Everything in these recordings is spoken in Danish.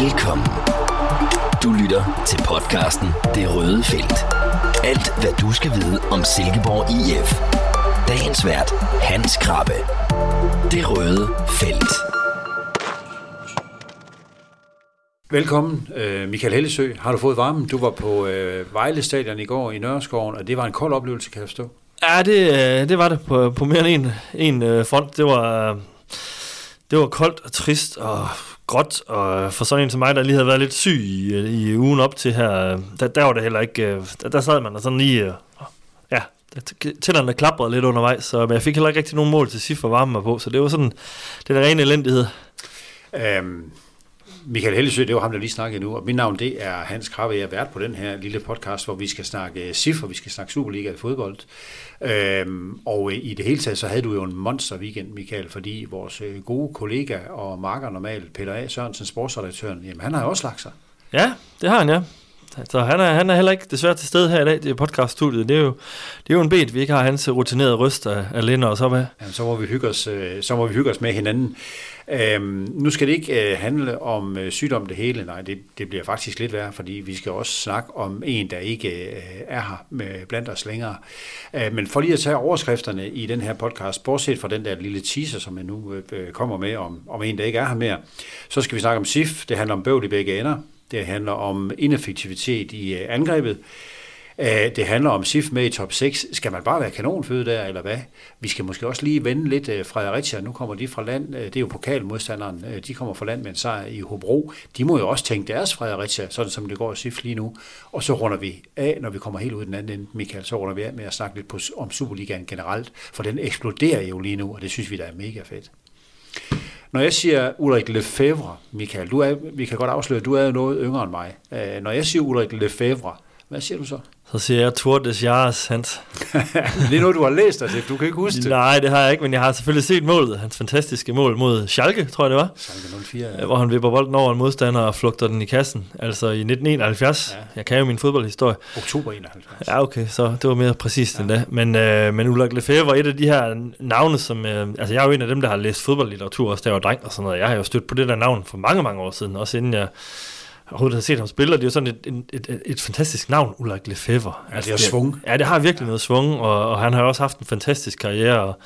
Velkommen. Du lytter til podcasten Det Røde Felt. Alt, hvad du skal vide om Silkeborg IF. Dagens vært, Hans Krabbe. Det Røde Felt. Velkommen, øh, Michael Hellesø. Har du fået varmen? Du var på øh, Vejle Stadion i går i Nørreskoven, og det var en kold oplevelse, kan jeg forstå. Ja, det, øh, det var det på, på mere end en, en front. Det var, det var koldt og trist og gråt, og for sådan en som mig, der lige havde været lidt syg i, i ugen op til her, der, der var det heller ikke, øh, der, der sad man og sådan lige, øh, ja, tænderne klaprede lidt undervejs, så men jeg fik heller ikke rigtig nogen mål til SIF at varme mig på, så det var sådan, det er rene elendighed. Øhm, Michael Hellesø, det var ham, der lige snakkede nu, og mit navn det er Hans Krabbe. Jeg er vært på den her lille podcast, hvor vi skal snakke SIF, og vi skal snakke Superliga i fodbold. Øhm, og i det hele taget, så havde du jo en monster weekend, Michael, fordi vores øh, gode kollega og marker normalt, Peter A. Sørensen, sportsredaktøren, jamen han har jo også lagt sig. Ja, det har han, ja. Så han er, han er heller ikke desværre til stede her i dag, det er podcaststudiet. Det er jo, det er jo en bed, vi ikke har hans rutinerede røst af, af Linder og så med. Jamen, så må vi hygge os, øh, så må vi hygge os med hinanden. Øhm, nu skal det ikke øh, handle om øh, sygdom det hele, nej, det, det bliver faktisk lidt værre, fordi vi skal også snakke om en, der ikke øh, er her med, blandt os længere. Øh, men for lige at tage overskrifterne i den her podcast, bortset fra den der lille teaser, som jeg nu øh, øh, kommer med om, om en, der ikke er her mere, så skal vi snakke om SIF, det handler om bøvl i begge ender, det handler om ineffektivitet i øh, angrebet, Øh, det handler om SIF med i top 6. Skal man bare være kanonføde der, eller hvad? Vi skal måske også lige vende lidt øh, Fredericia. Nu kommer de fra land. Øh, det er jo pokalmodstanderen. De kommer fra land med en sejr i Hobro. De må jo også tænke deres Fredericia, sådan som det går i SIF lige nu. Og så runder vi af, når vi kommer helt ud den anden ende, Michael, så runder vi af med at snakke lidt på, om Superligaen generelt, for den eksploderer jo lige nu, og det synes vi, der er mega fedt. Når jeg siger Ulrik Lefebvre, Michael, du er, vi kan godt afsløre, at du er noget yngre end mig. Når jeg siger Ulrik Lefebvre, hvad siger du så? Så siger jeg Tour des Jahres, Hans. det er noget, du har læst, altså. Du kan ikke huske det. Nej, det har jeg ikke, men jeg har selvfølgelig set målet. Hans fantastiske mål mod Schalke, tror jeg det var. Schalke 04, ja. Hvor han vipper bolden over en modstander og flugter den i kassen. Altså i 1971. Ja. Jeg kan jo min fodboldhistorie. Oktober 71. Ja, okay, så det var mere præcist ja. end det. Men, øh, men Ulrik Lefebvre var et af de her navne, som... Øh, altså jeg er jo en af dem, der har læst fodboldlitteratur også, da jeg var dreng og sådan noget. Jeg har jo stødt på det der navn for mange, mange år siden, også inden jeg overhovedet har set ham spille, det er jo sådan et, et, et, et fantastisk navn, Ulrik Lefebvre. Ja, det har svung. Ja, det har virkelig noget svung, og, og han har også haft en fantastisk karriere, og,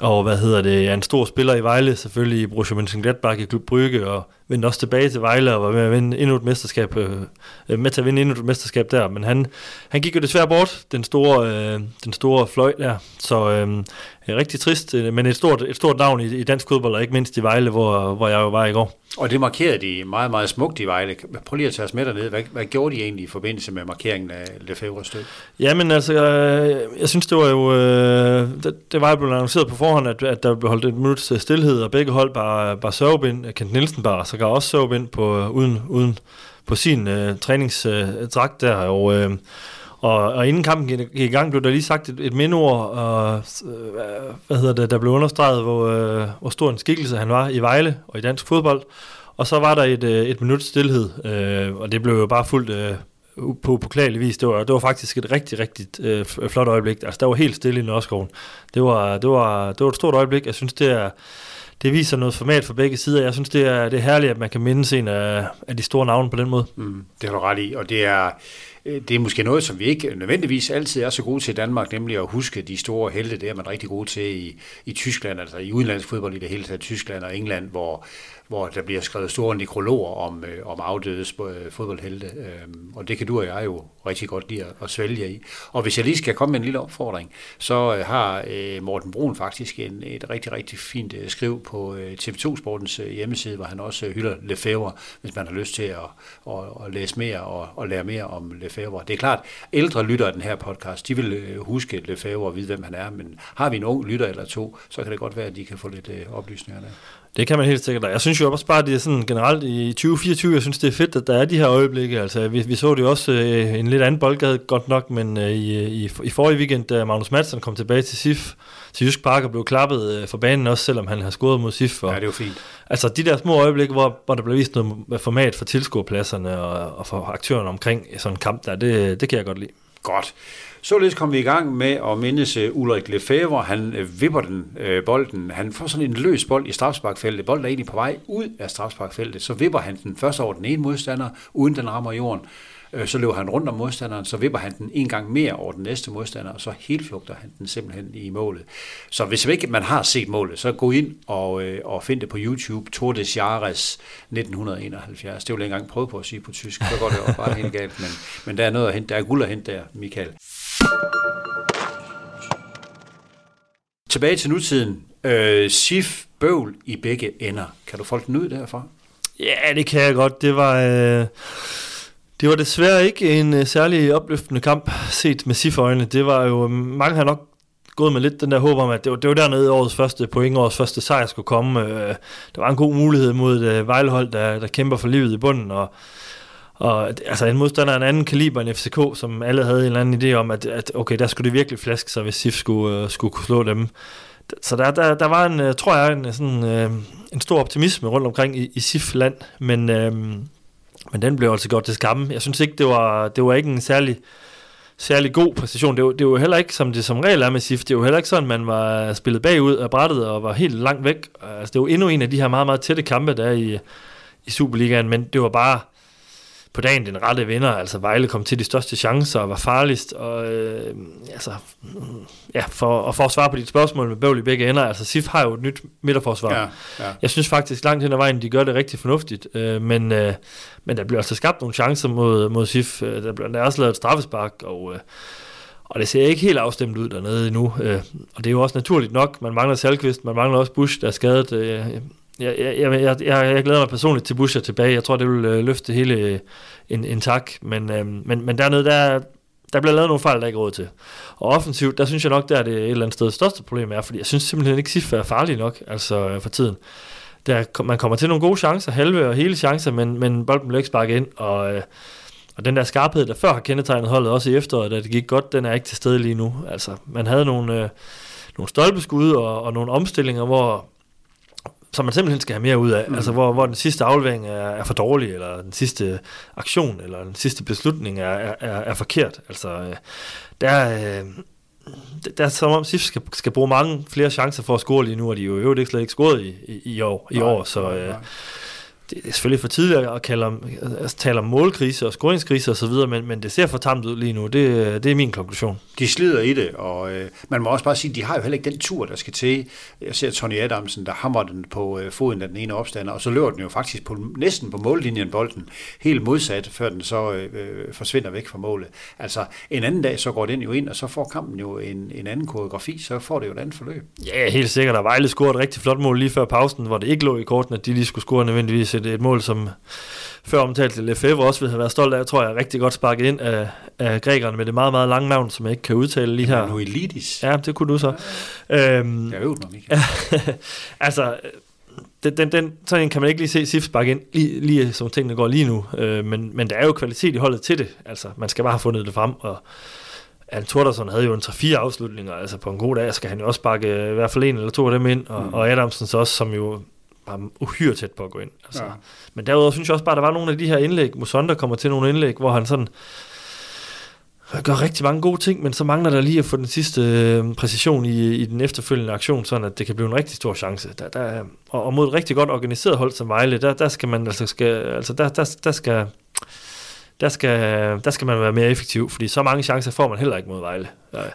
og hvad hedder det, er en stor spiller i Vejle, selvfølgelig i Borussia Mönchengladbach i Klub Brygge, og vendte også tilbage til Vejle og var med at vinde endnu et mesterskab, øh, med til at vinde endnu et mesterskab der, men han, han gik jo desværre bort, den store, øh, den store fløj der, så øh, rigtig trist, øh, men et stort, et stort navn i, i dansk fodbold, og ikke mindst i Vejle, hvor, hvor jeg jo var i går. Og det markerede de meget, meget smukt i Vejle. Prøv lige at tage os med dernede. Hvad, hvad gjorde de egentlig i forbindelse med markeringen af Lefebvre's død? Jamen altså, jeg, jeg synes, det var jo... Øh, det, det var jo blevet annonceret på forhånd, at, at der blev holdt et minut stillhed, og begge hold bare, bare sørgebind. Kent Nielsen bare så også sørgebind på, øh, uden, uden på sin øh, træningsdragt øh, der, og... Øh, og, og inden kampen gik, gik i gang, blev der lige sagt et, et mindord, og, øh, hvad hedder det, der blev understreget, hvor, øh, hvor stor en skikkelse han var i Vejle og i dansk fodbold. Og så var der et, øh, et minut stillhed, øh, og det blev jo bare fuldt øh, på upåklagelig vis. Det var, det var faktisk et rigtig, rigtig øh, flot øjeblik. Altså, der var helt stille i Nørreskoven. Det var, det, var, det var et stort øjeblik. Jeg synes, det er, det viser noget format for begge sider. Jeg synes, det er, det er herligt, at man kan mindes en af, af de store navne på den måde. Mm, det har du ret i, og det er, øh, det er måske noget, som vi ikke nødvendigvis altid er så gode til i Danmark, nemlig at huske de store helte. Det er man rigtig god til i, i Tyskland, altså i udenlandsk fodbold i det hele taget, Tyskland og England, hvor, hvor der bliver skrevet store nekrologer om, øh, om afdøde øh, fodboldhelte. Øh, og det kan du og jeg jo rigtig godt lide at, at svælge i. Og hvis jeg lige skal komme med en lille opfordring, så øh, har øh, Morten Brun faktisk en, et rigtig, rigtig fint øh, skriv på øh, TV2 Sportens øh, hjemmeside, hvor han også øh, hylder Lefebvre, hvis man har lyst til at, at, at læse mere og, og lære mere om Lefebvre. Det er klart, ældre lytter af den her podcast, de vil øh, huske Lefebvre og vide, hvem han er, men har vi en ung lytter eller to, så kan det godt være, at de kan få lidt øh, oplysninger der. Det kan man helt sikkert. Jeg synes jo også bare, at det er sådan generelt i 2024, jeg synes, det er fedt, at der er de her øjeblikke. Altså, vi, vi så det jo også øh, en lidt anden boldgade, godt nok, men øh, i, i, i forrige weekend, da Magnus Madsen kom tilbage til SIF, til Jysk Park og blev klappet øh, for banen også, selvom han har scoret mod SIF. Og, ja, det var fint. Altså de der små øjeblikke, hvor, hvor der blev vist noget format for tilskuerpladserne og, og for aktørerne omkring sådan en kamp der, det, det kan jeg godt lide. Godt. Således kom vi i gang med at mindes øh, Ulrik Lefebvre. Han øh, vipper den øh, bolden. Han får sådan en løs bold i strafsparkfeltet. Bolden er egentlig på vej ud af strafsparkfeltet. Så vipper han den først over den ene modstander, uden den rammer jorden. Øh, så løber han rundt om modstanderen, så vipper han den en gang mere over den næste modstander, og så helt flugter han den simpelthen i målet. Så hvis ikke man har set målet, så gå ind og, øh, og find det på YouTube. Tour de Chares 1971. Det vil jeg engang prøve på at sige på tysk. Så går det jo bare helt galt. Men, men der er noget at hente. Der er guld at hente der, Michael. Tilbage til nutiden. Øh, SIF bøvl i begge ender. Kan du folk den ud derfra? Ja, det kan jeg godt. Det var, øh, det var desværre ikke en øh, særlig opløftende kamp set med SIF-øjne. Det var jo, øh, mange har nok gået med lidt den der håb om, at det var, det var dernede årets første point, årets første sejr skulle komme. Øh, der var en god mulighed mod et øh, Vejlehold, der, der kæmper for livet i bunden, og og altså en modstander af en anden kaliber end FCK, som alle havde en eller anden idé om, at, at okay, der skulle det virkelig flaske sig, hvis SIF skulle, uh, skulle kunne slå dem. Så der, der, der var en, øh, tror jeg, en, sådan, uh, en stor optimisme rundt omkring i, i SIF-land, men, uh, men den blev altså godt til skamme. Jeg synes ikke, det var, det var ikke en særlig, særlig god præcision. Det var, det var heller ikke, som det som regel er med SIF, det var heller ikke sådan, man var spillet bagud af brættet og var helt langt væk. Altså, det var endnu en af de her meget, meget tætte kampe, der er i, i Superligaen, men det var bare på dagen den rette vinder. Altså Vejle kom til de største chancer og var farligst. Og, øh, altså, ja, for, og for at svare på dit spørgsmål med bøvl i begge ender, altså SIF har jo et nyt midterforsvar. Ja, ja. Jeg synes faktisk langt hen ad vejen, de gør det rigtig fornuftigt. Øh, men, øh, men der bliver altså skabt nogle chancer mod, mod SIF. Øh, der bliver der er også lavet et straffespark, og... Øh, og det ser ikke helt afstemt ud dernede endnu. Øh, og det er jo også naturligt nok. Man mangler Salkvist, man mangler også Bush, der er skadet. Øh, jeg, jeg, jeg, jeg, jeg glæder mig personligt til Buscher tilbage. Jeg tror, det vil øh, løfte hele øh, en, en tak. Men, øh, men, men dernede, der, der bliver lavet nogle fejl, der ikke er råd til. Og offensivt, der synes jeg nok, der er det et eller andet sted største problem er, fordi jeg synes simpelthen ikke, Sif er farlig nok altså, øh, for tiden. Der, man kommer til nogle gode chancer, halve og hele chancer, men, men bolden bliver ikke sparket ind, og, øh, og den der skarphed, der før har kendetegnet holdet, også i efteråret, da det gik godt, den er ikke til stede lige nu. Altså, man havde nogle, øh, nogle stolpeskud og, og nogle omstillinger, hvor som man simpelthen skal have mere ud af. Mm. Altså, hvor, hvor den sidste aflevering er, er for dårlig, eller den sidste aktion, eller den sidste beslutning er, er, er forkert. Altså, øh, der, øh, der er som om SIF skal, skal bruge mange flere chancer for at score lige nu, og de jo øvrigt ikke slet ikke scoret i, i, i år, i nej, år så... Øh, nej det er selvfølgelig for tidligt at kalde om, altså, tale om målkrise og scoringskrise osv., men, men det ser for tamt ud lige nu. Det, det er min konklusion. De slider i det, og øh, man må også bare sige, at de har jo heller ikke den tur, der skal til. Jeg ser Tony Adamsen, der hammer den på øh, foden af den ene opstander, og så løber den jo faktisk på, næsten på mållinjen bolden, helt modsat, før den så øh, øh, forsvinder væk fra målet. Altså en anden dag, så går den jo ind, og så får kampen jo en, en anden koreografi, så får det jo et andet forløb. Ja, helt sikkert. Og Vejle scorede et rigtig flot mål lige før pausen, hvor det ikke lå i korten, at de lige skulle score nødvendigvis et, et mål, som før omtalt Lefebvre også ville have været stolt af, tror jeg, rigtig godt sparket ind af, af grækerne med det meget, meget lange navn, som jeg ikke kan udtale lige her. Noelidis. Ja, det kunne du så. Ja, øhm, jeg øvede mig, Michael. altså, den, den, den, sådan en kan man ikke lige se Sif sparke ind, lige, lige som tingene går lige nu. Øh, men, men der er jo kvalitet i holdet til det. Altså, man skal bare have fundet det frem, og Al Tordersson havde jo en 3-4 afslutninger, altså på en god dag skal han jo også sparke i hvert fald en eller to af dem ind, og, mm. og Adamsens også, som jo var uhyre tæt på at gå ind. Altså. Ja. Men derudover synes jeg også bare, at der var nogle af de her indlæg, Musonda kommer til nogle indlæg, hvor han sådan gør rigtig mange gode ting, men så mangler der lige at få den sidste øh, præcision i, i den efterfølgende aktion, sådan at det kan blive en rigtig stor chance. Der, der, og, og mod et rigtig godt organiseret hold som Vejle, der, der skal man altså, skal, altså der, der, der skal der skal, der skal man være mere effektiv, fordi så mange chancer får man heller ikke mod Vejle.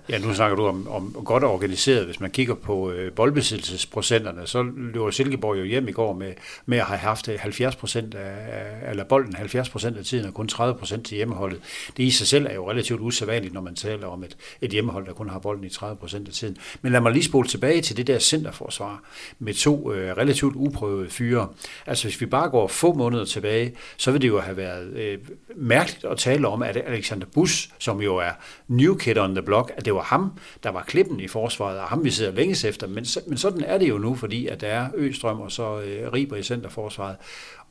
Ja, nu snakker du om, om godt organiseret. Hvis man kigger på øh, boldbesiddelsesprocenterne, så løber Silkeborg jo hjem i går med, med at have haft øh, 70 procent af, eller bolden 70 procent af tiden, og kun 30 procent til hjemmeholdet. Det i sig selv er jo relativt usædvanligt, når man taler om et, et hjemmehold, der kun har bolden i 30 procent af tiden. Men lad mig lige spole tilbage til det der centerforsvar med to øh, relativt uprøvede fyre. Altså hvis vi bare går få måneder tilbage, så vil det jo have været øh, mærkeligt at tale om, at Alexander Bus, som jo er new kid on the block, at det var ham, der var klippen i forsvaret, og ham vi sidder længes efter. Men, men sådan er det jo nu, fordi at der er Østrøm og så øh, Riber i centerforsvaret.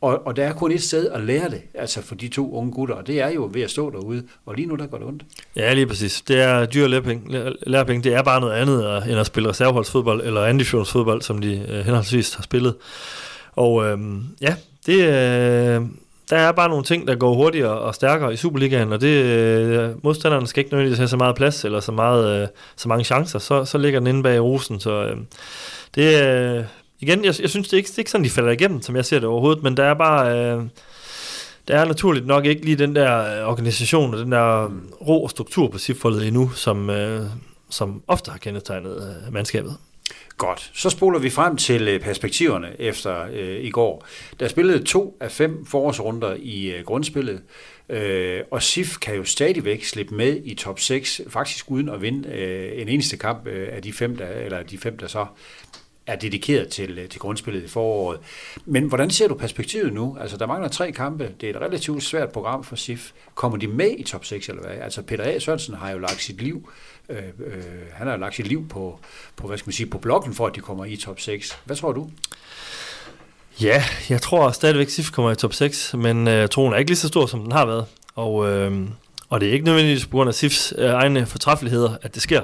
Og, og der er kun et sted at lære det, altså for de to unge gutter, og det er jo ved at stå derude, og lige nu der går det ondt. Ja, lige præcis. Det er dyr lærepenge, lærpenge. Det er bare noget andet øh, end at spille reserveholdsfodbold eller andifjonsfodbold, som de øh, henholdsvis har spillet. Og øh, ja, det, øh, der er bare nogle ting, der går hurtigere og stærkere i Superligaen, og det, øh, modstanderne skal ikke nødvendigvis have så meget plads eller så, meget, øh, så mange chancer, så, så ligger den inde bag rosen. Så øh, det øh, igen, jeg, jeg synes det er, ikke, det er ikke sådan, de falder igennem, som jeg ser det overhovedet, men der er bare... Øh, der er naturligt nok ikke lige den der øh, organisation og den der øh, ro og struktur på siffoldet endnu, som, øh, som ofte har kendetegnet øh, mandskabet. Godt. Så spoler vi frem til øh, perspektiverne efter øh, i går. Der spillede to af fem forårsrunder i øh, grundspillet, øh, og SIF kan jo stadigvæk slippe med i top 6, faktisk uden at vinde øh, en eneste kamp øh, af de fem, der, eller de fem, der så er dedikeret til, øh, til grundspillet i foråret. Men hvordan ser du perspektivet nu? Altså, der mangler tre kampe. Det er et relativt svært program for SIF. Kommer de med i top 6, eller hvad? Altså, Peter A. Sørensen har jo lagt sit liv øh, øh, han har lagt sit liv på, på, hvad skal man sige, på blokken for, at de kommer i top 6. Hvad tror du? Ja, jeg tror stadigvæk, SIF kommer i top 6, men øh, troen er ikke lige så stor, som den har været. Og, øh, og det er ikke nødvendigvis på grund af SIFs øh, egne fortræffeligheder, at det sker.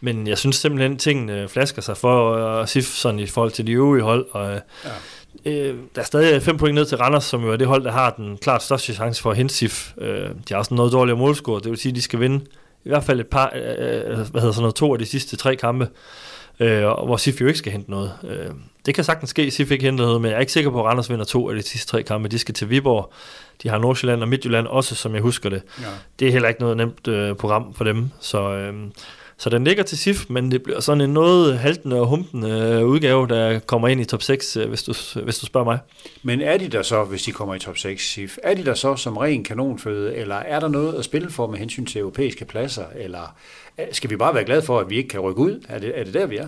Men jeg synes simpelthen, at tingene flasker sig for uh, SIF sådan i forhold til de øvrige hold. Og, øh, ja. øh, der er stadig fem point ned til Randers, som jo er det hold, der har den klart største chance for at hente SIF. Øh, de har også noget dårligere målscore, det vil sige, at de skal vinde i hvert fald et par, øh, øh, hvad hedder sådan noget, to af de sidste tre kampe, øh, hvor SIF jo ikke skal hente noget. Øh, det kan sagtens ske, SIF ikke henter noget, men jeg er ikke sikker på, at Randers vinder to af de sidste tre kampe. De skal til Viborg, de har Nordsjælland og Midtjylland også, som jeg husker det. Ja. Det er heller ikke noget nemt øh, program for dem, så... Øh, så den ligger til SIF, men det bliver sådan en noget haltende og humpende øh, udgave, der kommer ind i top 6, øh, hvis du, hvis du spørger mig. Men er de der så, hvis de kommer i top 6, SIF, er de der så som ren kanonføde, eller er der noget at spille for med hensyn til europæiske pladser, eller øh, skal vi bare være glade for, at vi ikke kan rykke ud? Er det, er det der, vi er?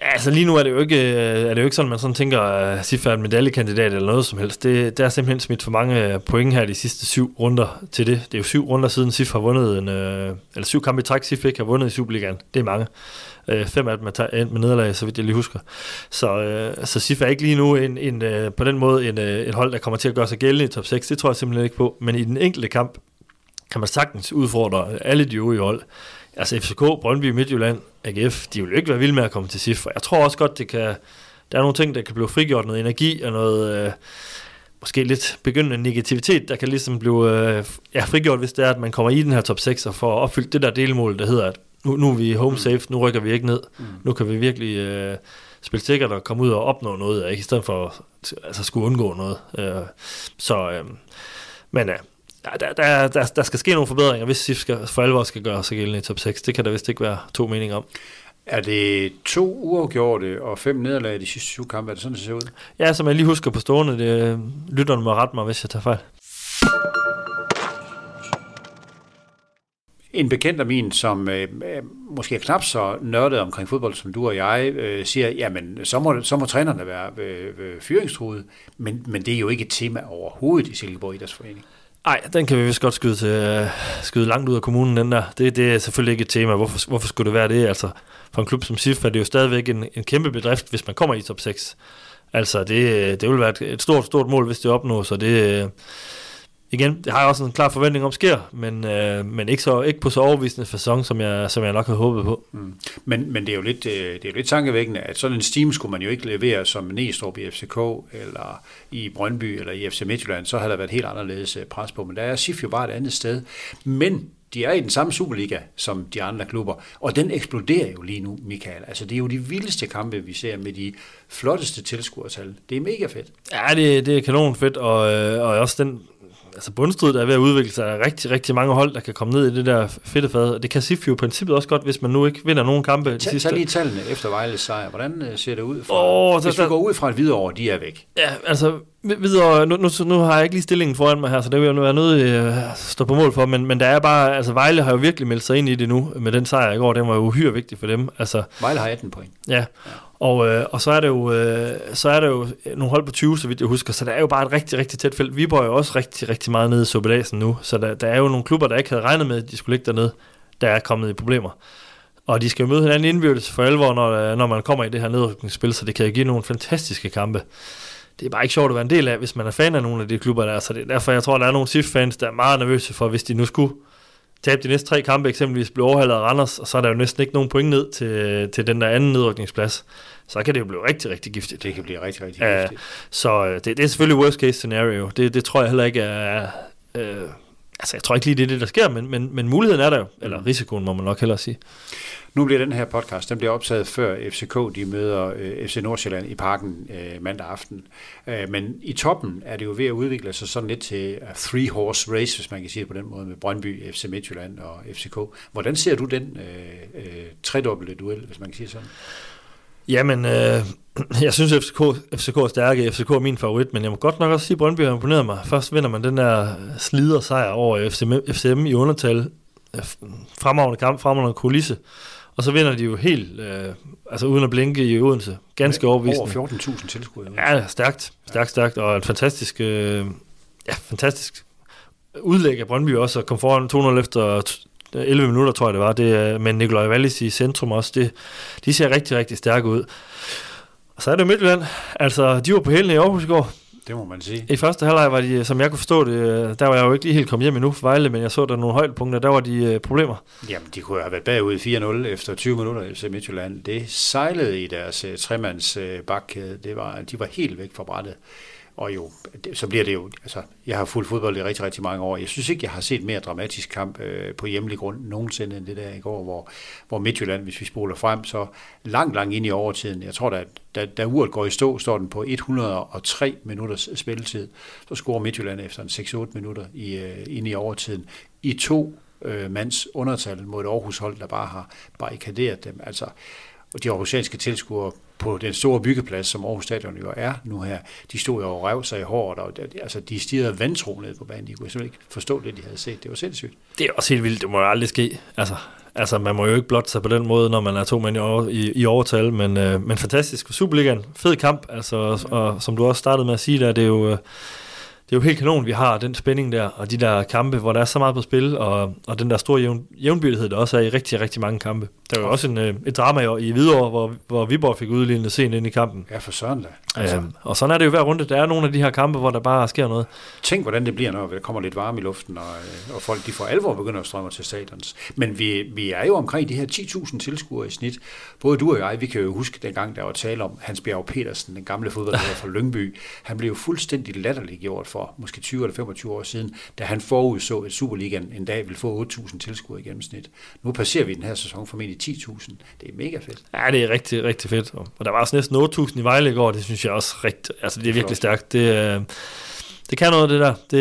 Ja, altså lige nu er det jo ikke, øh, er det jo ikke sådan, man sådan tænker, øh, at SIF er en medaljekandidat eller noget som helst. Det, der er simpelthen smidt for mange øh, point her de sidste syv runder til det. Det er jo syv runder siden SIF har vundet en, øh, eller syv kampe i træk, SIF ikke har vundet i Superligaen. Det er mange. Øh, fem af dem er endt med nederlag, så vidt jeg lige husker. Så, så SIF er ikke lige nu en, en, på den måde en, et hold, der kommer til at gøre sig gældende i top 6. Det tror jeg simpelthen ikke på. Men i den enkelte kamp kan man sagtens udfordre alle de øvrige hold altså FCK, Brøndby, Midtjylland, AGF, de vil jo ikke være vilde med at komme til SIF, jeg tror også godt, det kan, der er nogle ting, der kan blive frigjort, noget energi og noget, øh, måske lidt begyndende negativitet, der kan ligesom blive øh, ja, frigjort, hvis det er, at man kommer i den her top 6 og får opfyldt det der delmål, der hedder, at nu, nu er vi home safe, nu rykker vi ikke ned, mm. nu kan vi virkelig øh, spille sikkert og komme ud og opnå noget, ikke? i stedet for altså, skulle undgå noget. Øh, så, øh, men ja, der, der, der, der skal ske nogle forbedringer, hvis SIF skal, for alvor skal gøre sig gældende i top 6. Det kan der vist ikke være to meninger om. Er det to uafgjorte og fem nederlag i de sidste syv kampe? Er det sådan, det ser ud? Ja, som jeg lige husker på stående. Det, lytterne må rette mig, hvis jeg tager fejl. En bekendt af min, som øh, måske er knap så nørdet omkring fodbold som du og jeg, øh, siger, jamen så må, så må trænerne være øh, øh, fyringstruede, men, men det er jo ikke et tema overhovedet i Silkeborg Idrætsforening. Nej, den kan vi vist godt skyde, til, øh, skyde langt ud af kommunen, den der. Det, det er selvfølgelig ikke et tema. Hvorfor, hvorfor skulle det være det? Altså, for en klub som SIF er det jo stadigvæk en, en kæmpe bedrift, hvis man kommer i top 6. Altså, det, øh, det vil være et, et stort, stort mål, hvis det opnås, så det, øh, igen, det har jeg også en klar forventning om sker, men, øh, men ikke, så, ikke på så overvisende fasong, som jeg, som jeg nok havde håbet på. Mm. Men, men det er jo lidt, øh, det er jo lidt tankevækkende, at sådan en Steam skulle man jo ikke levere som Næstrup i FCK, eller i Brøndby, eller i FC Midtjylland, så havde der været helt anderledes øh, pres på, men der er SIF jo bare et andet sted. Men de er i den samme Superliga som de andre klubber, og den eksploderer jo lige nu, Michael. Altså, det er jo de vildeste kampe, vi ser med de flotteste tilskuertal. Det er mega fedt. Ja, det, det er kanon fedt, og, og også den altså bundstrid, der er ved at udvikle sig, er rigtig, rigtig mange hold, der kan komme ned i det der fedtefad. Og det kan SIF jo i princippet også godt, hvis man nu ikke vinder nogen kampe. Tag, sidste. tag lige tallene efter Vejles sejr. Hvordan øh, ser det ud? Fra, oh, hvis der, vi går ud fra et videre år, de er væk. Ja, altså videre, nu, nu, nu har jeg ikke lige stillingen foran mig her, så det vil jeg nu være nødt til at stå på mål for, men, men der er bare, altså Vejle har jo virkelig meldt sig ind i det nu, med den sejr i går, den var jo uhyre vigtig for dem. Altså, Vejle har 18 point. Ja, ja. Og, øh, og så, er det jo, øh, så er det jo nogle hold på 20, så vidt jeg husker, så der er jo bare et rigtig, rigtig tæt felt. Viborg er jo også rigtig, rigtig meget nede i Superdasen nu, så der, der er jo nogle klubber, der ikke havde regnet med, at de skulle ligge dernede, der er kommet i problemer. Og de skal jo møde hinanden indbyrdes for alvor, når, øh, når man kommer i det her nedrykningsspil, så det kan give nogle fantastiske kampe. Det er bare ikke sjovt at være en del af, hvis man er fan af nogle af de klubber der, så det er derfor, jeg tror, der er nogle SIF-fans, der er meget nervøse for, hvis de nu skulle tabe de næste tre kampe, eksempelvis blive overhaldet af Randers, og så er der jo næsten ikke nogen point ned til, til den der anden nedrykningsplads. så kan det jo blive rigtig, rigtig giftigt. Det kan blive rigtig, rigtig giftigt. Så øh, det, det er selvfølgelig worst case scenario. Det, det tror jeg heller ikke er... Øh, altså, jeg tror ikke lige, det er det, der sker, men, men, men muligheden er der jo. Eller Mm. risikoen, må man nok hellere sige. Nu bliver den her podcast, den bliver optaget før FCK, de møder øh, FC Nordsjælland i parken øh, mandag aften. Øh, men i toppen er det jo ved at udvikle sig sådan lidt til a three-horse race, hvis man kan sige det på den måde, med Brøndby, FC Midtjylland og FCK. Hvordan ser du den øh, øh, tredobbelte duel, hvis man kan sige sådan? Jamen, øh, jeg synes, FCK, FCK er stærke. FCK er min favorit, men jeg må godt nok også sige, at Brøndby har imponeret mig. Først vinder man den der slider sejr over FCM, FCM i undertal. Fremragende kamp, fremragende kulisse. Og så vinder de jo helt, øh, altså uden at blinke i Odense. Ganske overbevisende. Over 14.000 tilskuere. Ja, stærkt, stærkt, stærkt, og en fantastisk, øh, ja, fantastisk udlæg af Brøndby også, at komme foran 2-0 efter 11 minutter, tror jeg det var, det, med Nikolaj Wallis i centrum også, det, de ser rigtig, rigtig stærke ud. Og så er det Midtjylland, altså de var på hælene i Aarhus i går. Det må man sige. I første halvleg var de, som jeg kunne forstå det, øh, der var jeg jo ikke lige helt kommet hjem endnu for Vejle, men jeg så der nogle højdepunkter, der var de øh, problemer. Jamen, de kunne have været bagud 4-0 efter 20 minutter FC Midtjylland. Det sejlede i deres uh, tremands uh, bakkæde. Det var, de var helt væk fra brættet. Og jo, så bliver det jo, altså, jeg har fulgt fodbold i rigtig, rigtig mange år. Jeg synes ikke, jeg har set mere dramatisk kamp øh, på hjemlig grund nogensinde end det der i går, hvor, hvor Midtjylland, hvis vi spoler frem, så langt, langt ind i overtiden. Jeg tror, da, da, da uret går i stå, står den på 103 minutters spilletid. Så scorer Midtjylland efter en 6-8 minutter i, øh, ind i overtiden. I to øh, mands undertal mod et Aarhus-hold, der bare har barrikaderet dem. Altså, de aarhusianske tilskuere på den store byggeplads, som Aarhus Stadion jo er nu her, de stod jo og rev sig i håret, og altså, de stirrede vantro ned på banen. De kunne simpelthen ikke forstå det, de havde set. Det var sindssygt. Det er også helt vildt, det må jo aldrig ske. Altså, altså man må jo ikke blotte sig på den måde, når man er to mænd i, over, i, i overtal, men, øh, men fantastisk. Superligaen, fed kamp, altså, og, og som du også startede med at sige der, det er jo... Øh, det er jo helt kanon, vi har den spænding der, og de der kampe, hvor der er så meget på spil, og, og den der store jævn, jævnbyrdighed, der også er i rigtig, rigtig mange kampe. Der var jo også en, øh, et drama i, i Hvidovre, hvor, hvor Viborg fik udlignet sent ind i kampen. Ja, for søren da. Altså. Øhm, og sådan er det jo hver runde. Der er nogle af de her kampe, hvor der bare sker noget. Tænk, hvordan det bliver, når der kommer lidt varme i luften, og, øh, og folk de for alvor begynder at strømme til stadions. Men vi, vi er jo omkring de her 10.000 tilskuere i snit. Både du og jeg, vi kan jo huske dengang, der var tale om Hans Bjerg Petersen, den gamle fodboldspiller fra Lyngby. Han blev jo fuldstændig latterliggjort for måske 20 eller 25 år siden, da han forudså, at Superligaen en dag ville få 8.000 tilskuere i gennemsnit. Nu passerer vi den her sæson formentlig 10.000. Det er mega fedt. Ja, det er rigtig, rigtig fedt. Og der var også næsten 8.000 i Vejle i går, det synes jeg også rigtig, altså det er virkelig stærkt. Det, øh, det kan noget, det der. Det,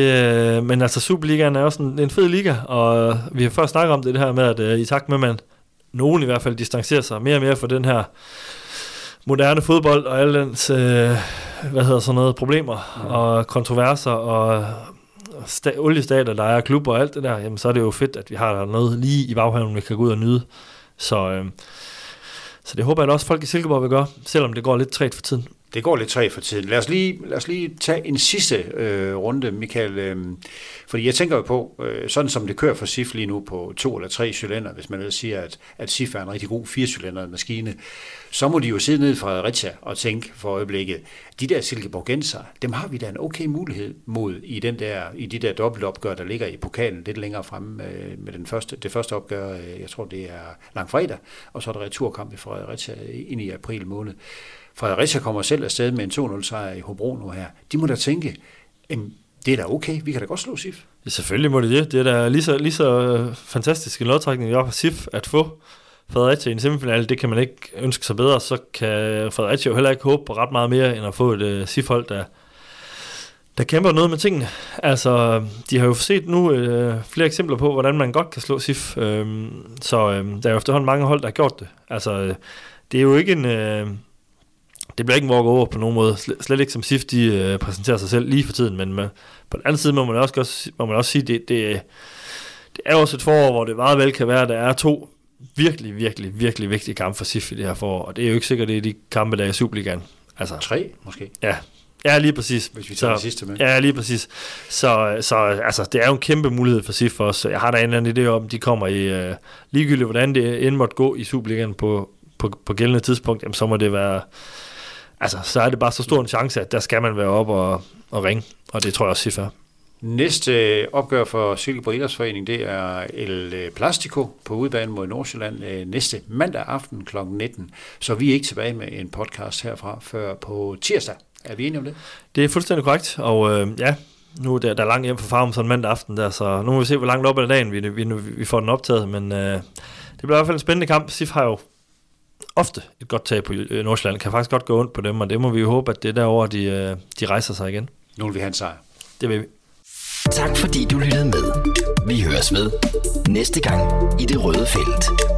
øh, men altså Superligaen er også en, en fed liga, og vi har før snakket om det, det her med, at øh, i takt med, at man, nogen i hvert fald, distancerer sig mere og mere fra den her moderne fodbold og alle dens, øh, hvad hedder sådan noget, problemer Mm. og kontroverser og sta- oliestater, der er klubber og alt det der, jamen så er det jo fedt, at vi har noget lige i baghaven, vi kan gå ud og nyde. Så, øh, så det håber jeg da også, folk i Silkeborg vil gøre, selvom det går lidt træt for tiden. Det går lidt træt for tiden. Lad os lige, lad os lige tage en sidste øh, runde, Michael. Øh, fordi jeg tænker jo på, øh, sådan som det kører for SIF lige nu på to eller tre cylinder, hvis man ellers siger, at, at SIF er en rigtig god firecylindret maskine, så må de jo sidde ned fra Fredericia og tænke for øjeblikket, de der Silkeborgenser, dem har vi da en okay mulighed mod i, den der, i de der dobbeltopgør, der ligger i pokalen lidt længere fremme øh, med den første, det første opgør, øh, jeg tror det er langfredag, og så er der returkamp i Fredericia ind i april måned. Fredericia kommer selv afsted med en 2-0 sejr i Hobro nu her. De må da tænke, det er da okay, vi kan da godt slå SIF. Ja, selvfølgelig må det det. Det er da lige så, lige så øh, fantastisk en lodtrækning, vi har for SIF, at få Fredericia i en semifinal, Det kan man ikke ønske sig bedre. Så kan Fredericia jo heller ikke håbe på ret meget mere, end at få et øh, uh, SIF-hold, der, der kæmper noget med tingene. Altså, de har jo set nu øh, flere eksempler på, hvordan man godt kan slå SIF. Øhm, så øh, der er jo efterhånden mange hold, der har gjort det. Altså, øh, det er jo ikke en... Øh, det bliver ikke en walk over på nogen måde. Slet, slet ikke som SIF, de øh, præsenterer sig selv lige for tiden, men med, på den anden side må man også, må man også sige, det, det, det er også et forår, hvor det meget vel kan være, at der er to virkelig, virkelig, virkelig vigtige kampe for SIF i det her forår, og det er jo ikke sikkert, det er de kampe, der er i Superligaen. Altså, Tre, måske, ja, ja lige præcis. hvis vi tager Så- det sidste med. Ja, lige præcis. Så, så altså, det er jo en kæmpe mulighed for SIF for os. Jeg har da en eller anden idé om, de kommer i uh, ligegyldigt, hvordan det end måtte gå i Superligaen på, på, på gældende tidspunkt, jamen, så må det være... Altså, så er det bare så stor en chance, at der skal man være op og, og ringe. Og det tror jeg også, SIF er. Næste opgør for Silkeborg Idrætsforening, det er El Plastico på udbanen mod Nordsjælland øh, næste mandag aften kl. 19. Så vi er ikke tilbage med en podcast herfra før på tirsdag. Er vi enige om det? Det er fuldstændig korrekt, og øh, ja, nu er der, der er langt hjem fra farm sådan mandag aften der, så nu må vi se, hvor langt op ad dagen vi, vi, vi får den optaget, men øh, det bliver i hvert fald en spændende kamp. SIF har jo ofte et godt tag på øh, Nordsjælland, kan faktisk godt gå ondt på dem, og det må vi jo håbe, at det er derovre, de, øh, de rejser sig igen. Nu vil vi have en sejr. Det vil vi. Tak fordi du lyttede med. Vi høres ved næste gang i det røde felt.